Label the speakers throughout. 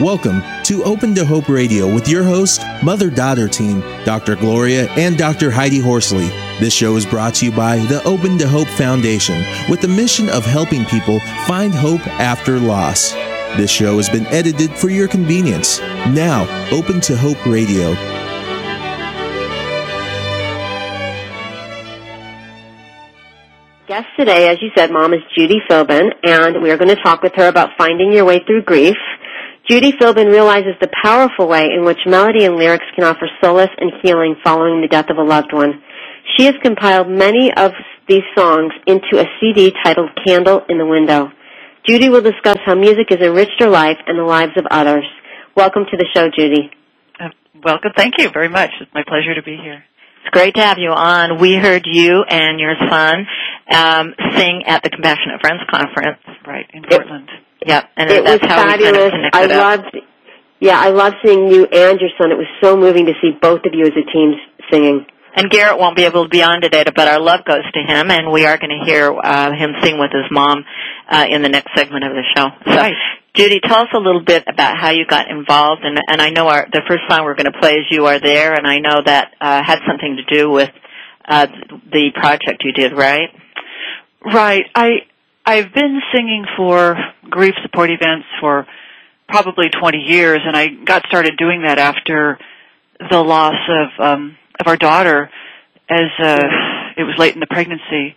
Speaker 1: Welcome to Open to Hope Radio with your host, mother daughter team, Dr. Gloria and Dr. Heidi Horsley. This show is brought to you by the Open to Hope Foundation with the mission of helping people find hope after loss. This show has been edited for your convenience. Now, Open to Hope Radio.
Speaker 2: Guest today, as you said, Mom, is Judy Philbin, and we are going to talk with her about finding your way through grief. Judy Philbin realizes the powerful way in which melody and lyrics can offer solace and healing following the death of a loved one. She has compiled many of these songs into a CD titled Candle in the Window. Judy will discuss how music has enriched her life and the lives of others. Welcome to the show, Judy.
Speaker 3: Uh, welcome. Thank you very much. It's my pleasure to be here.
Speaker 4: It's great to have you on. We heard you and your son um, sing at the Compassionate Friends Conference.
Speaker 3: Right, in Portland.
Speaker 4: It, yep, and
Speaker 2: it
Speaker 4: that's
Speaker 2: was
Speaker 4: how
Speaker 2: fabulous.
Speaker 4: We kind
Speaker 2: of
Speaker 4: I
Speaker 2: loved, yeah, I loved seeing you and your son. It was so moving to see both of you as a team singing.
Speaker 4: And Garrett won't be able to be on today, but our love goes to him, and we are going to hear uh, him sing with his mom uh, in the next segment of the show. So,
Speaker 3: Right.
Speaker 4: Judy, tell us a little bit about how you got involved, and, and I know our, the first song we're going to play is "You Are There," and I know that uh, had something to do with uh, the project you did, right?
Speaker 3: Right. I I've been singing for grief support events for probably 20 years, and I got started doing that after the loss of um, of our daughter, as uh, it was late in the pregnancy,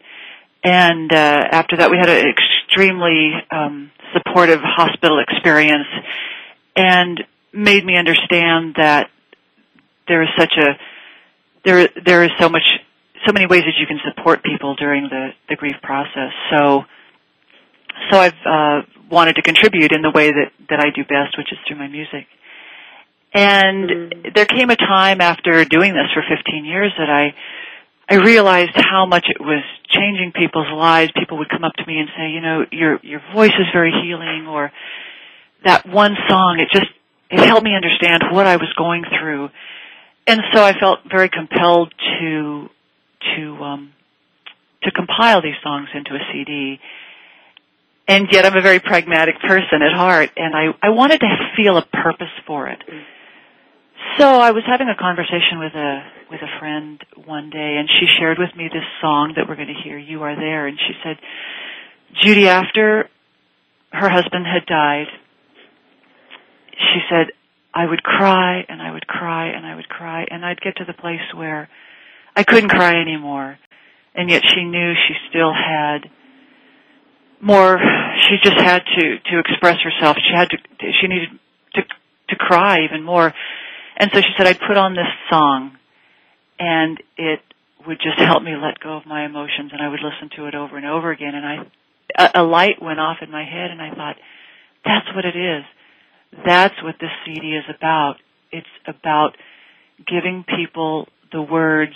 Speaker 3: and uh, after that we had an extremely um, supportive hospital experience, and made me understand that there is such a there there is so much so many ways that you can support people during the the grief process. So so I've uh, wanted to contribute in the way that that I do best, which is through my music. And
Speaker 2: Mm.
Speaker 3: there came a time after doing this for 15 years that I I realized how much it was changing people's lives. People would come up to me and say, you know, your your voice is very healing or that one song it just it helped me understand what I was going through. And so I felt very compelled to to um to compile these songs into a CD. And yet I'm a very pragmatic person at heart and I I wanted to feel a purpose for it. Mm. So I was having a conversation with a with a friend one day and she shared with me this song that we're going to hear You Are There and she said Judy after her husband had died she said I would cry and I would cry and I would cry and I'd get to the place where I couldn't cry anymore and yet she knew she still had more she just had to to express herself. She had to she needed to to cry even more. And so she said I'd put on this song and it would just help me let go of my emotions and I would listen to it over and over again. And I a, a light went off in my head and I thought that's what it is. That's what this CD is about. It's about giving people the words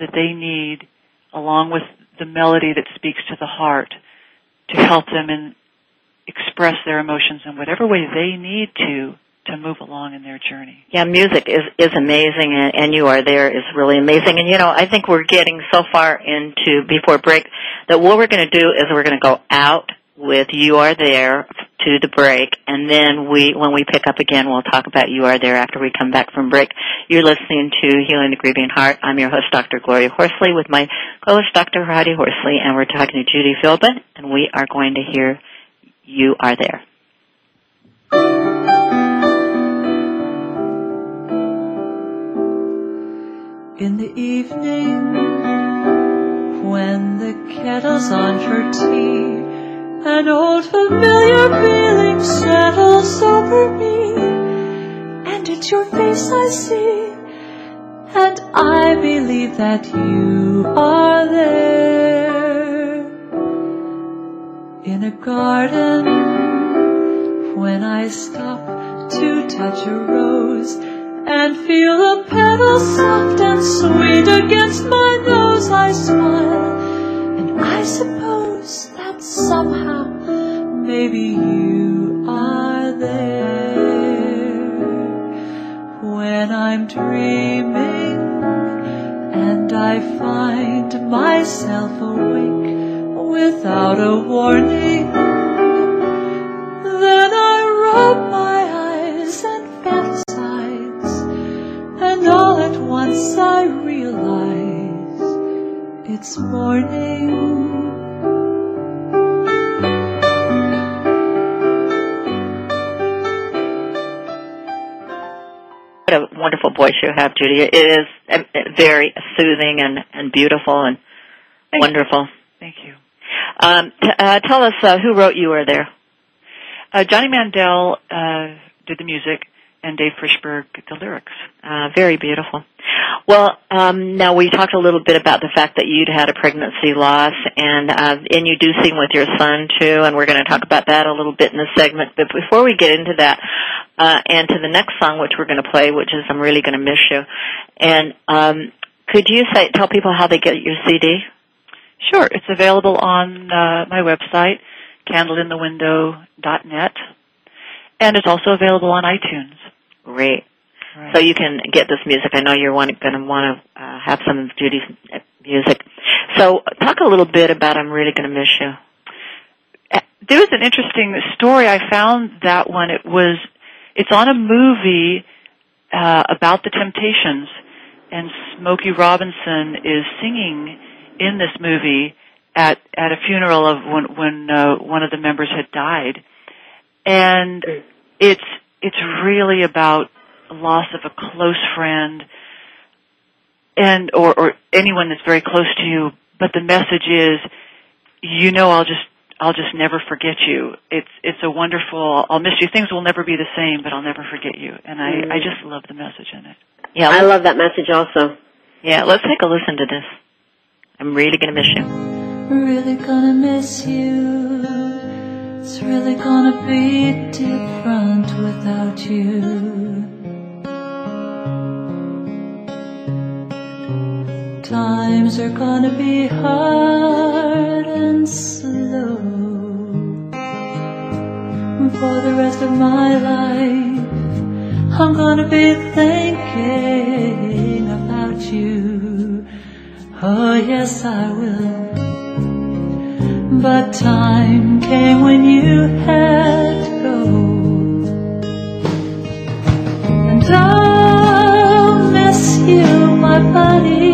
Speaker 3: that they need along with the melody that speaks to the heart to help them in express their emotions in whatever way they need to to move along in their journey.
Speaker 4: Yeah, music is is amazing, and, and you are there is really amazing. And you know, I think we're getting so far into before break that what we're going to do is we're going to go out with "You Are There" to the break, and then we, when we pick up again, we'll talk about "You Are There" after we come back from break. You're listening to Healing the Grieving Heart. I'm your host, Dr. Gloria Horsley, with my co-host, Dr. Heidi Horsley, and we're talking to Judy Philbin, and we are going to hear "You Are There."
Speaker 5: In the evening, when the kettle's on for tea, an old familiar feeling settles over me, and it's your face I see, and I believe that you are there. In a garden, when I stop to touch a rose, and feel the petals soft and sweet against my nose. I smile, and I suppose somehow maybe you are there when I'm dreaming and I find myself awake without a warning. Then I rub my eyes and fantasize,
Speaker 4: and all at once I realize it's morning. Voice you have, Judy. It is uh, very soothing and, and beautiful and
Speaker 3: Thank
Speaker 4: wonderful.
Speaker 3: Thank you.
Speaker 4: Um, t- uh, tell us uh, who wrote You Are There.
Speaker 3: Uh, Johnny Mandel uh, did the music, and Dave Frishberg the lyrics.
Speaker 4: Uh, very beautiful. Well, um, now we talked a little bit about the fact that you'd had a pregnancy loss, and uh, and you do sing with your son too, and we're going to talk about that a little bit in this segment. But before we get into that, uh, and to the next song which we're going to play, which is "I'm Really Going to Miss You," and um, could you say tell people how they get your CD?
Speaker 3: Sure, it's available on uh, my website, candleinthewindow.net, and it's also available on iTunes.
Speaker 4: Great.
Speaker 3: Right.
Speaker 4: So you can get this music. I know you're going to want to uh, have some of Judy's uh, music. So talk a little bit about "I'm Really Going to Miss You."
Speaker 3: Uh, there was an interesting story. I found that one. It was it's on a movie uh, about the Temptations, and Smokey Robinson is singing in this movie at at a funeral of when when uh, one of the members had died, and it's it's really about loss of a close friend and or or anyone that's very close to you but the message is you know I'll just I'll just never forget you it's it's a wonderful I'll miss you things will never be the same but I'll never forget you and I
Speaker 2: Mm.
Speaker 3: I just love the message in it
Speaker 4: Yeah,
Speaker 2: I love that message also.
Speaker 4: yeah. Let's take a listen to this. I'm really going to miss you.
Speaker 5: Really gonna miss you. It's really gonna be different without you. Times are gonna be hard and slow. For the rest of my life, I'm gonna be thinking about you. Oh, yes, I will. But time came when you had to go. And I'll miss you, my buddy.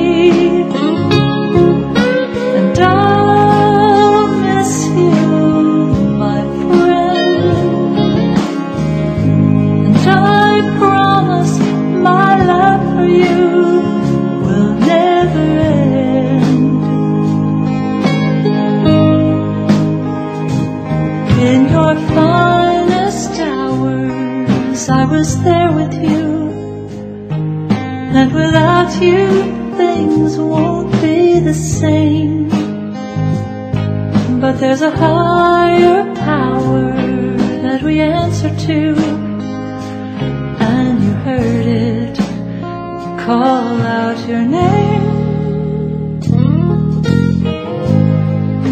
Speaker 5: Your name.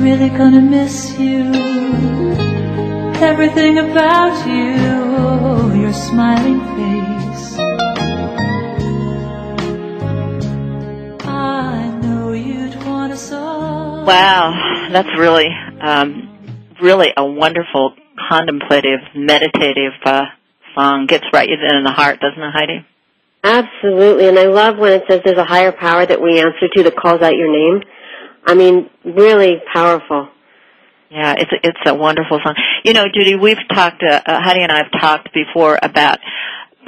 Speaker 5: Really gonna miss you. Everything about you, your smiling face. I know you'd want us all.
Speaker 4: Wow, that's really, um, really a wonderful, contemplative, meditative uh, song. Gets right in the heart, doesn't it, Heidi?
Speaker 2: Absolutely, and I love when it says there's a higher power that we answer to that calls out your name. I mean, really powerful.
Speaker 4: Yeah, it's it's a wonderful song. You know, Judy, we've talked. Uh, uh, Heidi and I have talked before about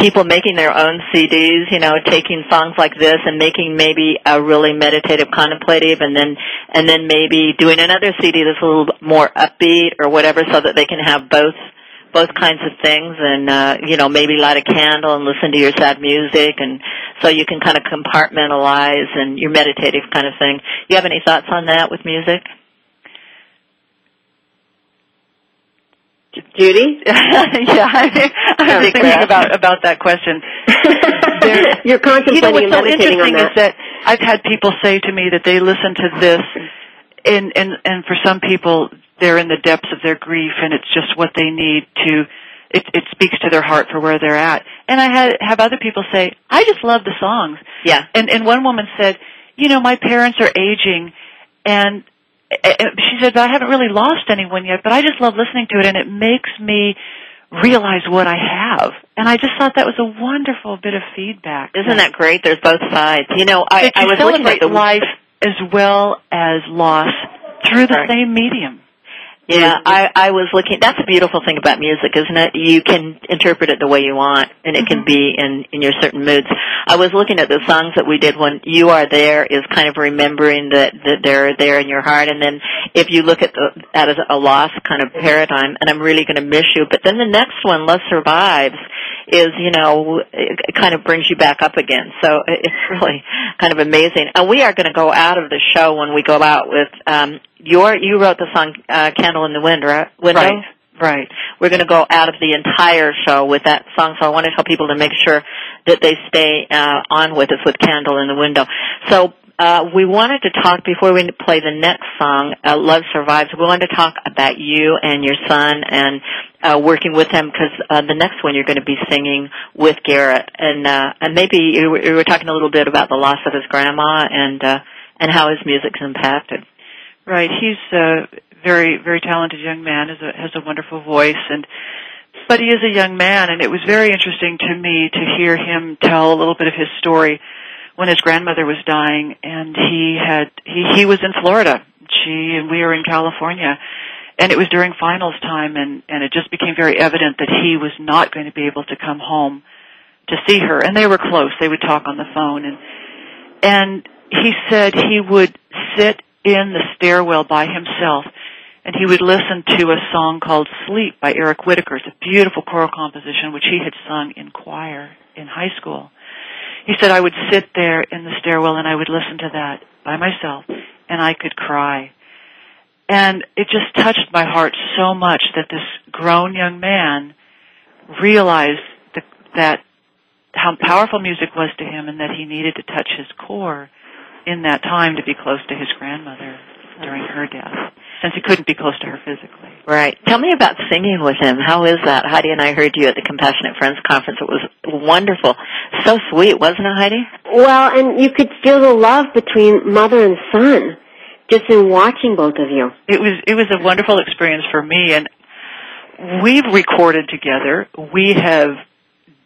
Speaker 4: people making their own CDs. You know, taking songs like this and making maybe a really meditative, contemplative, and then and then maybe doing another CD that's a little more upbeat or whatever, so that they can have both both kinds of things and uh you know maybe light a candle and listen to your sad music and so you can kind of compartmentalize and your meditative kind of thing. You have any thoughts on that with music?
Speaker 2: Judy?
Speaker 3: yeah, I, I'm thinking
Speaker 4: breath.
Speaker 3: about about that question.
Speaker 2: You're
Speaker 3: you know
Speaker 2: contemplating
Speaker 3: what's so interesting
Speaker 2: on
Speaker 3: is that I've had people say to me that they listen to this, and and and for some people they're in the depths of their grief, and it's just what they need to. It, it speaks to their heart for where they're at. And I had have other people say, "I just love the songs."
Speaker 4: Yeah.
Speaker 3: And and one woman said, "You know, my parents are aging, and." She said, "I haven't really lost anyone yet, but I just love listening to it, and it makes me realize what I have." And I just thought that was a wonderful bit of feedback.
Speaker 4: Isn't that great? There's both sides. You know, I, I was looking at the
Speaker 3: life as well as loss through the same medium.
Speaker 4: Yeah, I, I was looking. That's a beautiful thing about music, isn't it? You can interpret it the way you want, and it can mm-hmm. be in in your certain moods. I was looking at the songs that we did when "You Are There" is kind of remembering that that they're there in your heart, and then if you look at the at a loss kind of paradigm, and I'm really going to miss you. But then the next one, "Love Survives," is you know it kind of brings you back up again. So it's really kind of amazing. And we are going to go out of the show when we go out with um, your you wrote the song uh, "Candle in the Wind," right? Window.
Speaker 3: Right. Right.
Speaker 4: We're going to go out of the entire show with that song, so I want to tell people to make sure that they stay uh, on with us with "Candle in the Window." So. Uh, we wanted to talk before we play the next song, uh, "Love Survives." We wanted to talk about you and your son and uh, working with him because uh, the next one you're going to be singing with Garrett, and uh, and maybe you were, you were talking a little bit about the loss of his grandma and uh, and how his music's impacted.
Speaker 3: Right. He's a very, very talented young man. has a has a wonderful voice, and but he is a young man, and it was very interesting to me to hear him tell a little bit of his story when his grandmother was dying, and he had he he was in Florida. She and we were in California. And it was during finals time and, and it just became very evident that he was not going to be able to come home to see her. And they were close. They would talk on the phone and and he said he would sit in the stairwell by himself and he would listen to a song called Sleep by Eric Whitacre. It's a beautiful choral composition which he had sung in choir in high school. He said I would sit there in the stairwell and I would listen to that by myself and I could cry. And it just touched my heart so much that this grown young man realized that, that how powerful music was to him and that he needed to touch his core in that time to be close to his grandmother during her death, since he couldn't be close to her physically.
Speaker 4: Right. Tell me about singing with him. How is that? Heidi and I heard you at the Compassionate Friends Conference. It was wonderful. So sweet, wasn't it, Heidi?
Speaker 2: Well, and you could feel the love between mother and son just in watching both of you.
Speaker 3: It was it was a wonderful experience for me, and we've recorded together. We have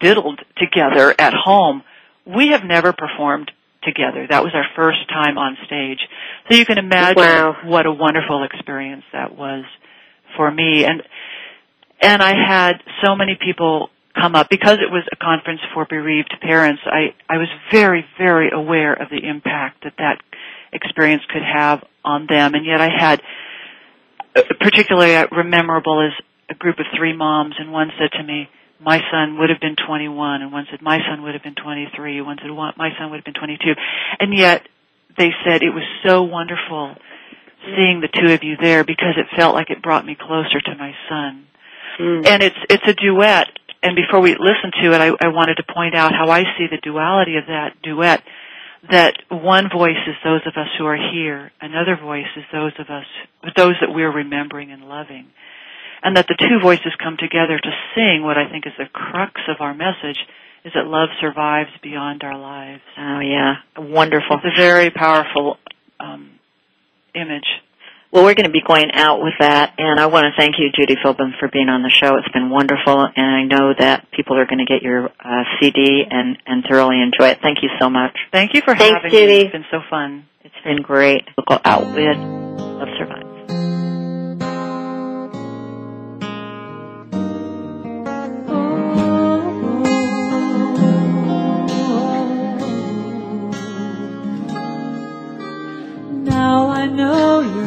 Speaker 3: diddled together at home. We have never performed together. That was our first time on stage. So you can imagine
Speaker 2: Wow.
Speaker 3: what a wonderful experience that was for me. And and I had so many people come up because it was a conference for bereaved parents. I I was very very aware of the impact that that experience could have on them, and yet I had particularly memorable is a group of three moms, and one said to me, "My son would have been 21," and one said, "My son would have been 23," one said, "My son would have been 22," and yet they said it was so wonderful seeing the two of you there because it felt like it brought me closer to my son
Speaker 2: Mm.
Speaker 3: and it's it's a duet. And before we listen to it, I, I wanted to point out how I see the duality of that duet. That one voice is those of us who are here, another voice is those of us, those that we're remembering and loving, and that the two voices come together to sing what I think is the crux of our message: is that love survives beyond our lives.
Speaker 4: Oh yeah, wonderful.
Speaker 3: It's a very powerful um, image.
Speaker 4: Well, we're going to be going out with that, and I want to thank you, Judy Philbin, for being on the show. It's been wonderful, and I know that people are going to get your uh, CD and and thoroughly enjoy it. Thank you so much.
Speaker 3: Thank you for
Speaker 2: Thanks,
Speaker 3: having
Speaker 2: Judy.
Speaker 3: me. It's been so fun.
Speaker 4: It's been great. We'll go out with Love Survives.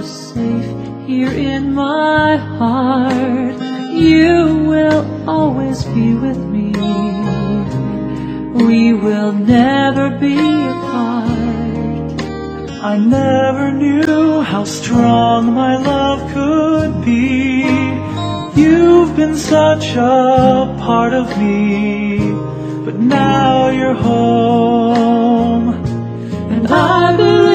Speaker 5: Safe here in my heart. You will always be with me. We will never be apart.
Speaker 6: I never knew how strong my love could be. You've been such a part of me, but now you're home, and I believe